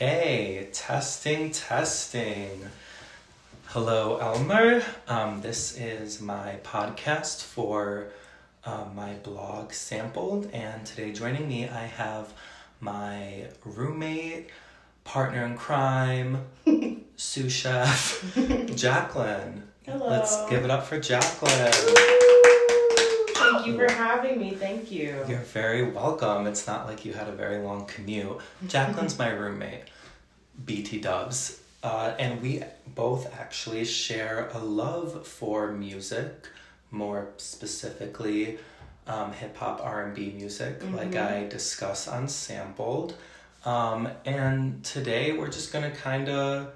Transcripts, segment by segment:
Okay, testing, testing. Hello, Elmer. Um, this is my podcast for um, my blog Sampled, and today joining me, I have my roommate, partner in crime, sous chef, Jacqueline. Hello. Let's give it up for Jacqueline. Thank you for having me. Thank you. You're very welcome. It's not like you had a very long commute. Jacqueline's my roommate, BT Dubs, uh, and we both actually share a love for music, more specifically um, hip hop R and B music, like I discuss on Sampled. Um, and today we're just gonna kind of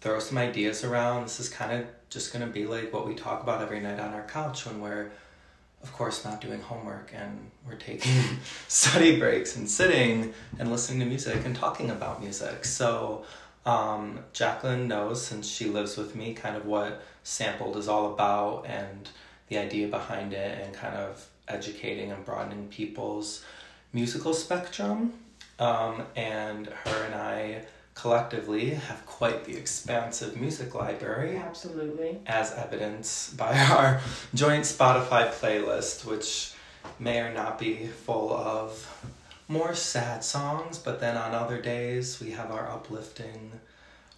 throw some ideas around. This is kind of just gonna be like what we talk about every night on our couch when we're of course not doing homework and we're taking study breaks and sitting and listening to music and talking about music. So um, jacqueline knows since she lives with me kind of what sampled is all about and the idea behind it and kind of educating and broadening people's musical spectrum. Um, and her and i collectively have quite the expansive music library Absolutely. as evidenced by our joint Spotify playlist, which may or not be full of more sad songs, but then on other days we have our uplifting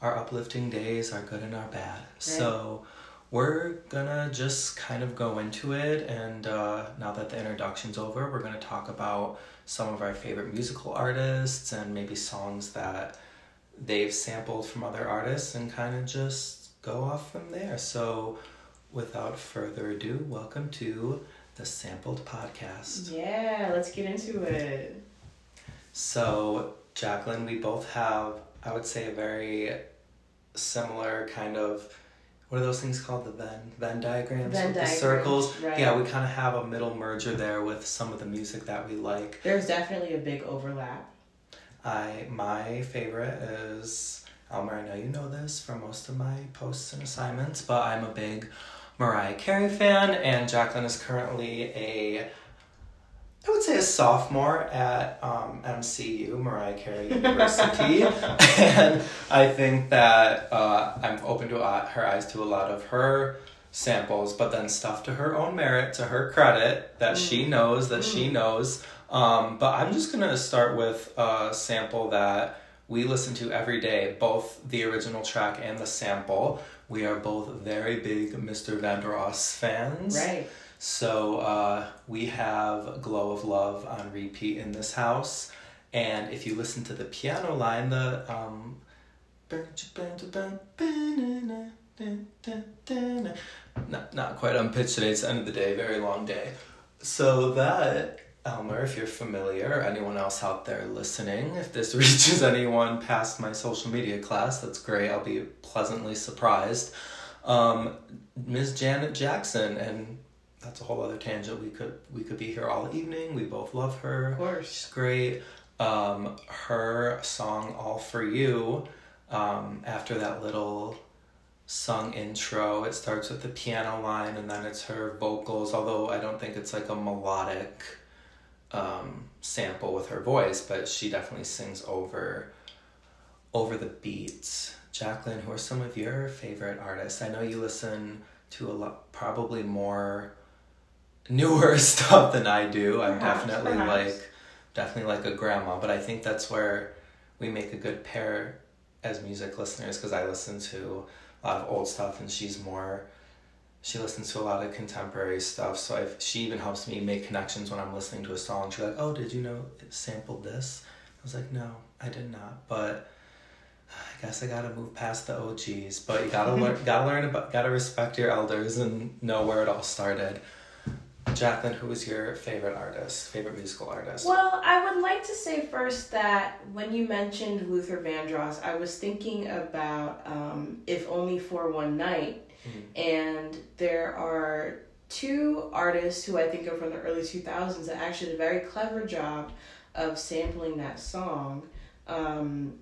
our uplifting days, our good and our bad. So we're gonna just kind of go into it and uh, now that the introduction's over, we're gonna talk about some of our favorite musical artists and maybe songs that they've sampled from other artists and kind of just go off from there. So, without further ado, welcome to the Sampled Podcast. Yeah, let's get into it. So, Jacqueline, we both have, I would say, a very similar kind of. What are those things called? The Venn Venn diagrams Venn with the circles. right. Yeah, we kind of have a middle merger there with some of the music that we like. There's definitely a big overlap. I my favorite is Elmer. I know you know this from most of my posts and assignments, but I'm a big Mariah Carey fan, and Jacqueline is currently a I would say a sophomore at um, MCU, Mariah Carey University, and I think that uh, I'm open to uh, her eyes to a lot of her samples, but then stuff to her own merit, to her credit, that she knows, that she knows. Um, but I'm just gonna start with a sample that we listen to every day, both the original track and the sample. We are both very big Mr. Vandross fans. Right. So uh, we have Glow of Love on repeat in this house. And if you listen to the piano line, the um, not, not quite on pitch today, it's the end of the day, very long day. So that, Elmer, if you're familiar, or anyone else out there listening, if this reaches anyone past my social media class, that's great. I'll be pleasantly surprised. Um, Ms. Janet Jackson, and that's a whole other tangent. We could we could be here all evening. We both love her. Of course. She's great. Um, her song "All for You," um, after that little sung intro, it starts with the piano line and then it's her vocals. Although I don't think it's like a melodic um, sample with her voice, but she definitely sings over over the beats. Jacqueline, who are some of your favorite artists? I know you listen to a lot, probably more newer stuff than I do. I'm Perhaps, definitely perhaps. like definitely like a grandma, but I think that's where we make a good pair as music listeners because I listen to a lot of old stuff and she's more she listens to a lot of contemporary stuff so i she even helps me make connections when i'm listening to a song she's like oh did you know it sampled this? I was like no i did not. But i guess i gotta move past the og's but you gotta learn gotta learn about gotta respect your elders and know where it all started. Jacqueline who is your favorite artist favorite musical artist? Well, I would like to say first that when you mentioned Luther Vandross, I was thinking about um, If Only for One Night. And there are two artists who I think are from the early 2000s that actually did a very clever job of sampling that song. Um,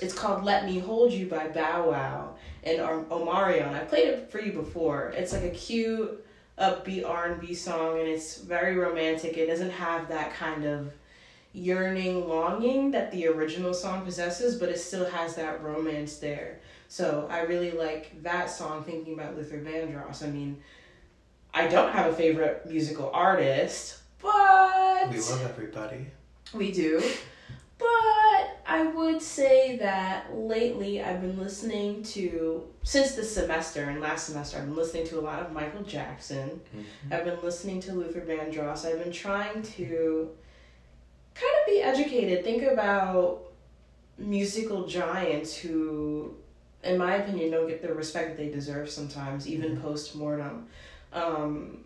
it's called Let Me Hold You by Bow Wow and Ar- Omarion. I played it for you before. It's like a cute, upbeat R&B song and it's very romantic. It doesn't have that kind of yearning, longing that the original song possesses, but it still has that romance there. So I really like that song, thinking about Luther Vandross. I mean, I don't have a favorite musical artist, but. We love everybody. We do. But I would say that lately I've been listening to, since this semester and last semester, I've been listening to a lot of Michael Jackson. Mhm. I've been listening to Luther Vandross. I've been trying to kind of be educated, think about musical giants who, in my opinion, don't get the respect that they deserve sometimes, even Mhm. post mortem. Um,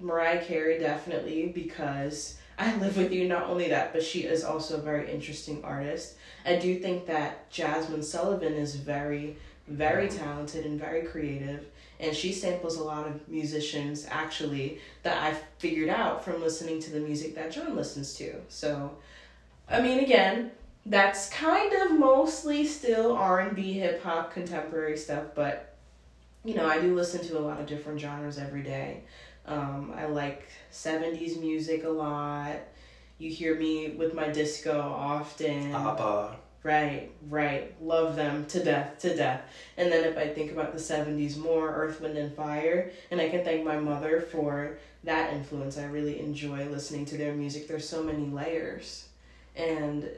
Mariah Carey, definitely, because I live with you. Not only that, but she is also a very interesting artist. I do think that Jazmine Sullivan is very, very talented and very creative and she samples a lot of musicians actually that I figured out from listening to the music that John listens to. So, I mean, again, that's kind of mostly still R and B, hip hop, contemporary stuff, but you know, I do listen to a lot of different genres every day. Um, I like '70s music a lot. You hear me with my disco often. ABBA. Right, right. Love them to death, to death. And then if I think about the 70s more, Earth, Wind, and Fire, and I can thank my mother for that influence. I really enjoy listening to their music. There's so many layers. And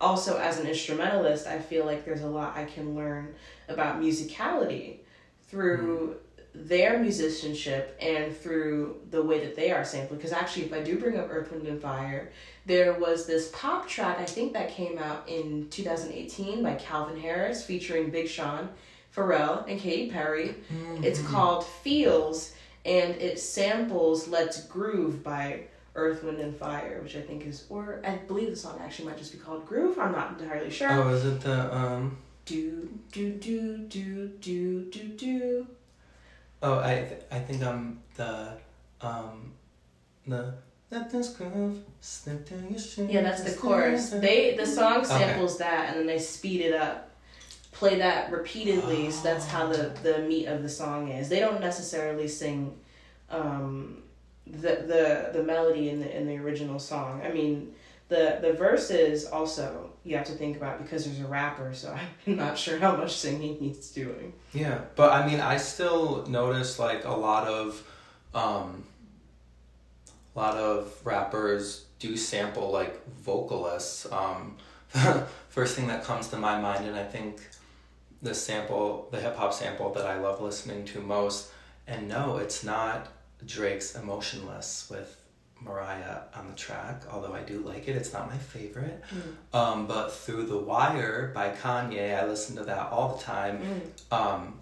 also, as an instrumentalist, I feel like there's a lot I can learn about musicality through hmm. their musicianship and through the way that they are sampled. Because actually, if I do bring up Earth, Wind, and Fire, there was this pop track, I think that came out in 2018 by Calvin Harris featuring Big Sean, Pharrell, and Katy Perry. It's hmm. called Feels, and it samples Let's Groove by Earth, Wind, and Fire, which I think is, or I believe the song actually might just be called Groove. I'm not entirely sure. Oh, is it the um? Do, do, do, do, do, do, do. Oh, I th- I think I'm the um, the let this groove slip through your shoes. Yeah, that's the chorus. They the song samples that and then they speed it up. Play that repeatedly, so that's how the the meat of the song is. They don't necessarily sing um the the the melody in the in the original song. I mean, the the verses also you have to think about because there's a rapper, so I'm not sure how much singing he's doing. Yeah, but I mean, I still notice like a lot of, um, a lot of rappers do sample like vocalists. Um, first thing that comes to my mind, and I think the sample, the hip hop sample that I love listening to most, and no, it's not Drake's "Emotionless" with Mariah on the track, although I do like it. It's not my favorite. Um, but Through the Wire by Kanye, I listen to that all the time. Um,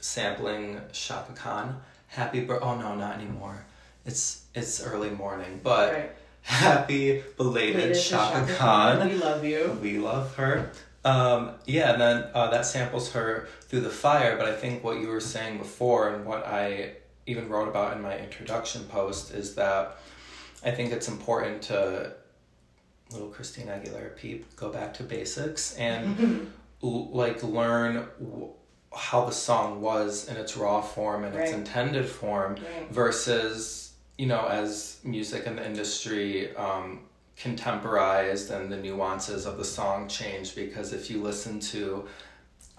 sampling Chaka Khan. Happy bir- oh no, not anymore. It's it's early morning, but right. happy belated Latest to Chaka, Khan. We love you. We love her. Um, yeah, and then uh, that samples her through the fire. But I think what you were saying before, and what I even wrote about in my introduction post, is that I think it's important to little Christina Aguilera peep go back to basics and l- like learn w- how the song was in its raw form and its intended form Right. versus you know as music in the industry um, contemporized and the nuances of the song change because if you listen to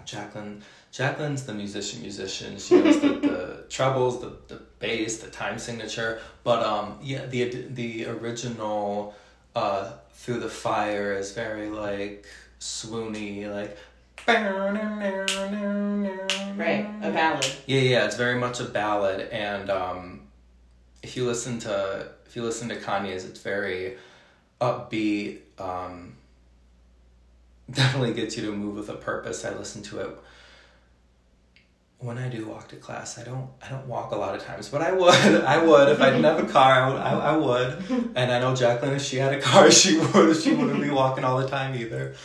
Jacqueline Jacqueline's the musician musician she knows the, the trebles the, the bass the time signature but um yeah the the original uh through the fire is very like swoony like Right. A ballad. yeah, yeah, it's very much a ballad, and um, if you listen to if you listen to Kanye's, it's very upbeat. Um, definitely gets you to move with a purpose. I listen to it when I do walk to class. I don't I don't walk a lot of times, but I would I would if I didn't have a car. I would, I, I would. And I know Jacqueline, if she had a car, she would. She wouldn't be walking all the time either.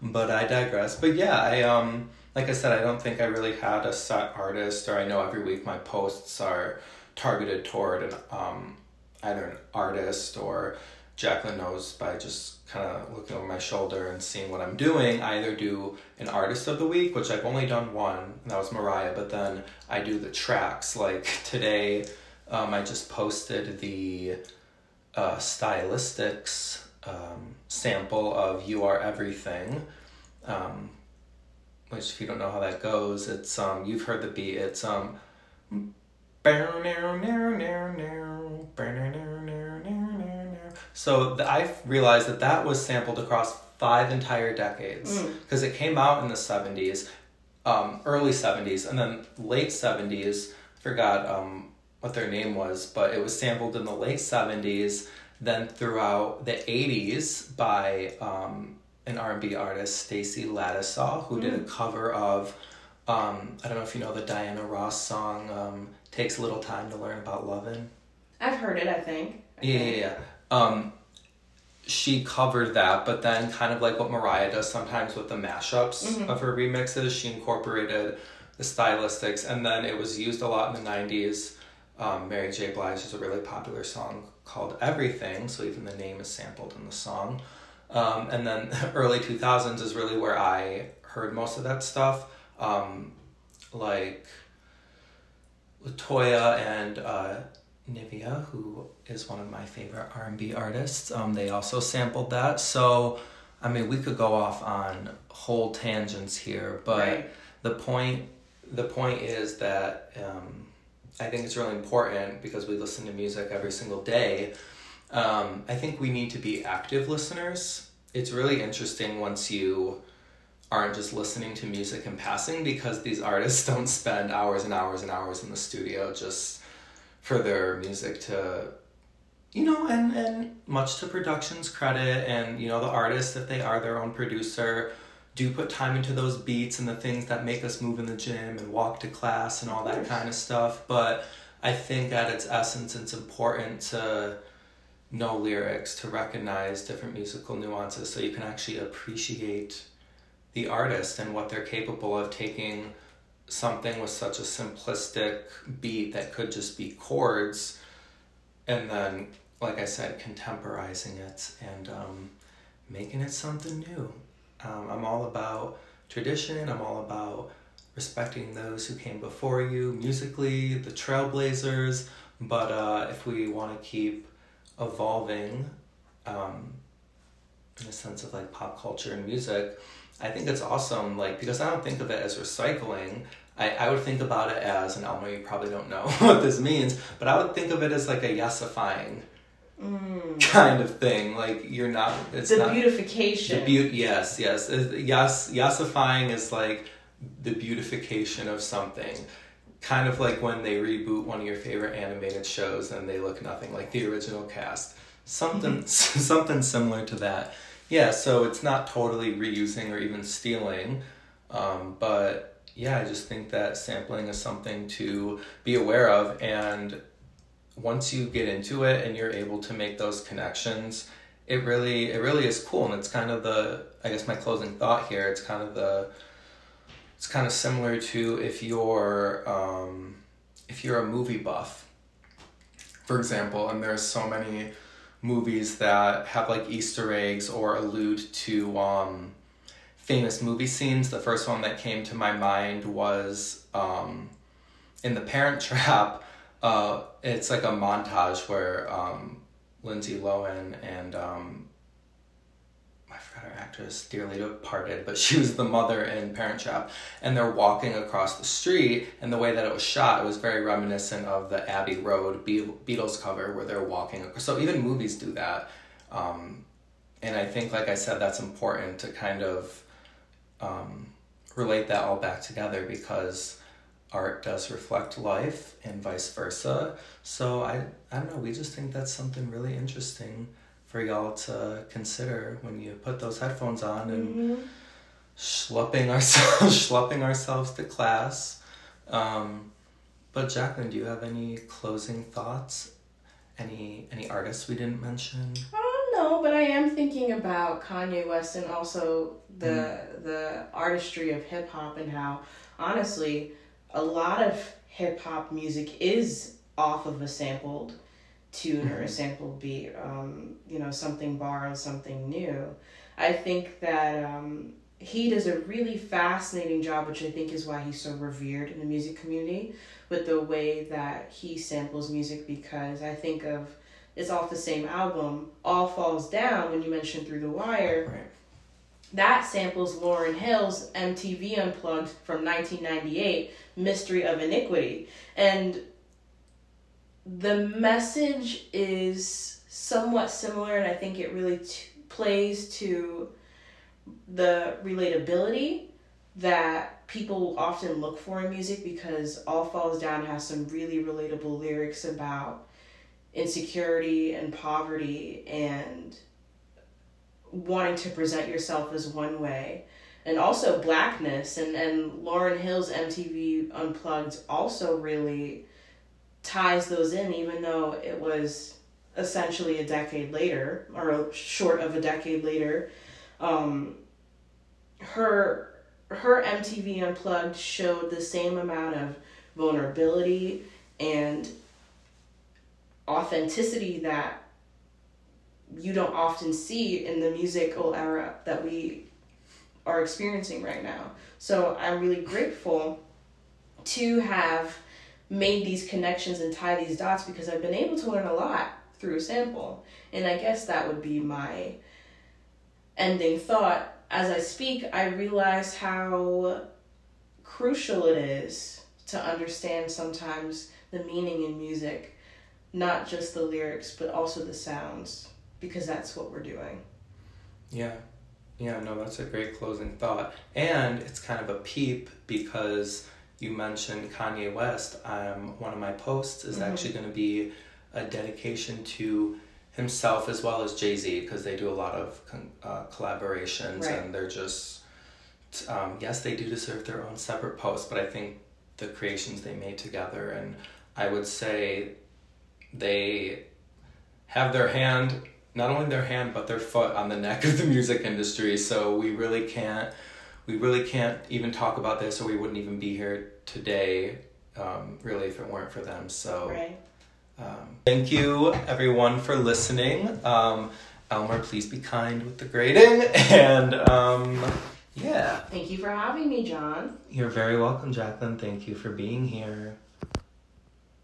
But I digress. But yeah, I um like I said, I don't think I really had a set artist, or I know every week my posts are targeted toward an um either an artist or Jacqueline knows by just kind of looking over my shoulder and seeing what I'm doing. I either do an artist of the week, which I've only done one, and that was Mariah, but then I do the tracks. Like today, um, I just posted the uh, stylistics um, sample of "You Are Everything," um, which if you don't know how that goes, it's um you've heard the beat. It's um. So the, I realized that that was sampled across five entire decades because it came out in the 70s, um, early 70s, and then late 70s. Forgot um, what their name was, but it was sampled in the late 70s, then throughout the 80s by um, an R&B artist, Stacy Lattisaw, who did a cover of, um, I don't know if you know the Diana Ross song, um, Takes a Little Time to Learn About Lovin'. I've heard it. I think. I Yeah, think. yeah, yeah. Um, she covered that, but then kind of like what Mariah does sometimes with the mashups of her remixes, she incorporated the stylistics, and then it was used a lot in the '90s. Um, Mary J. Blige has a really popular song called "Everything," so even the name is sampled in the song. Um, and then early 2000s is really where I heard most of that stuff. Um, like Latoya and uh, Nivea, who is one of my favorite R and B artists, um, they also sampled that. So, I mean, we could go off on whole tangents here, but Right. the point the point is that um, I think it's really important because we listen to music every single day. Um, I think we need to be active listeners. It's really interesting once you aren't just listening to music in passing because these artists don't spend hours and hours and hours in the studio just for their music to you know and and much to production's credit and you know the artists if they are their own producer do put time into those beats and the things that make us move in the gym and walk to class and all that kind of stuff. But i think at its essence it's important to know lyrics to recognize different musical nuances so you can actually appreciate the artist and what they're capable of taking something with such a simplistic beat that could just be chords and then like i said contemporizing it and um, making it something new. Um, i'm all about tradition. I'm all about respecting those who came before you musically the trailblazers. But uh, if we want to keep evolving um, in a sense of like pop culture and music i think it's awesome like because i don't think of it as recycling I, I would think about it as and Elmo you probably don't know what this means but i would think of it as like a yassifying kind of thing like you're not it's The not beautification. the beauty, yes, yes, yes. Yassifying is like the beautification of something, kind of like when they reboot one of your favorite animated shows and they look nothing like the original cast. Something, something similar to that. Yeah, so it's not totally reusing or even stealing, um, but yeah, I just think that sampling is something to be aware of and once you get into it and you're able to make those connections it really it really is cool and it's kind of the i guess my closing thought here it's kind of the it's kind of similar to if you're um, if you're a movie buff. For example and there's so many movies that have like easter eggs or allude to um, famous movie scenes. The first one that came to my mind was um, in the parent trap. Uh, it's like a montage where um, Lindsay Lohan and um, I forgot her actress, dearly departed, but she was the mother in Parent Trap, and they're walking across the street, and the way that it was shot, it was very reminiscent of the Abbey Road Be- Beatles cover where they're walking. So even movies do that, um, and I think, like I said, that's important to kind of um, relate that all back together because art does reflect life and vice versa. So I I don't know, we just think that's something really interesting for y'all to consider when you put those headphones on and Mhm. schlepping ourselves schlepping ourselves to class. Um, but Jacqueline, do you have any closing thoughts? Any any artists we didn't mention? I but I am thinking about Kanye West and also the the artistry of hip hop and how honestly a lot of hip hop music is off of a sampled tune or a sampled beat. Um, you know, something borrowed, something new. I think that um, he does a really fascinating job, which I think is why he's so revered in the music community, with the way that he samples music. Because I think of is off the same album, All Falls Down, when you mentioned Through the Wire. Right. That samples Lauryn Hill's MTV Unplugged from 1998, Mystery of Iniquity. And the message is somewhat similar, and I think it really t- plays to the relatability that people often look for in music because All Falls Down has some really relatable lyrics about insecurity and poverty and wanting to present yourself as one way. And also blackness and, and Lauryn Hill's MTV Unplugged also really ties those in even though it was essentially a decade later or short of a decade later. Um, her her MTV Unplugged showed the same amount of vulnerability and authenticity that you don't often see in the musical era that we are experiencing right now. So I'm really grateful to have made these connections and tie these dots because I've been able to learn a lot through a sample. And I guess that would be my ending thought. As I speak, I realize how crucial it is to understand sometimes the meaning in music, not just the lyrics, but also the sounds, because that's what we're doing. Yeah. Yeah, no, that's a great closing thought. And it's kind of a peep because you mentioned Kanye West. Um, one of my posts is Mhm. actually going to be a dedication to himself as well as Jay Z because they do a lot of con- uh, collaborations Right. and they're just, um, yes, they do deserve their own separate posts, but I think the creations they made together and I would say they have their hand not only their hand but their foot on the neck of the music industry. So we really can't we really can't even talk about this or we wouldn't even be here today um, really if it weren't for them. So Right. um, thank you everyone for listening. Um, elmer please be kind with the grading. And um, yeah. Thank you for having me, John. you're very welcome jacqueline. Thank you for being here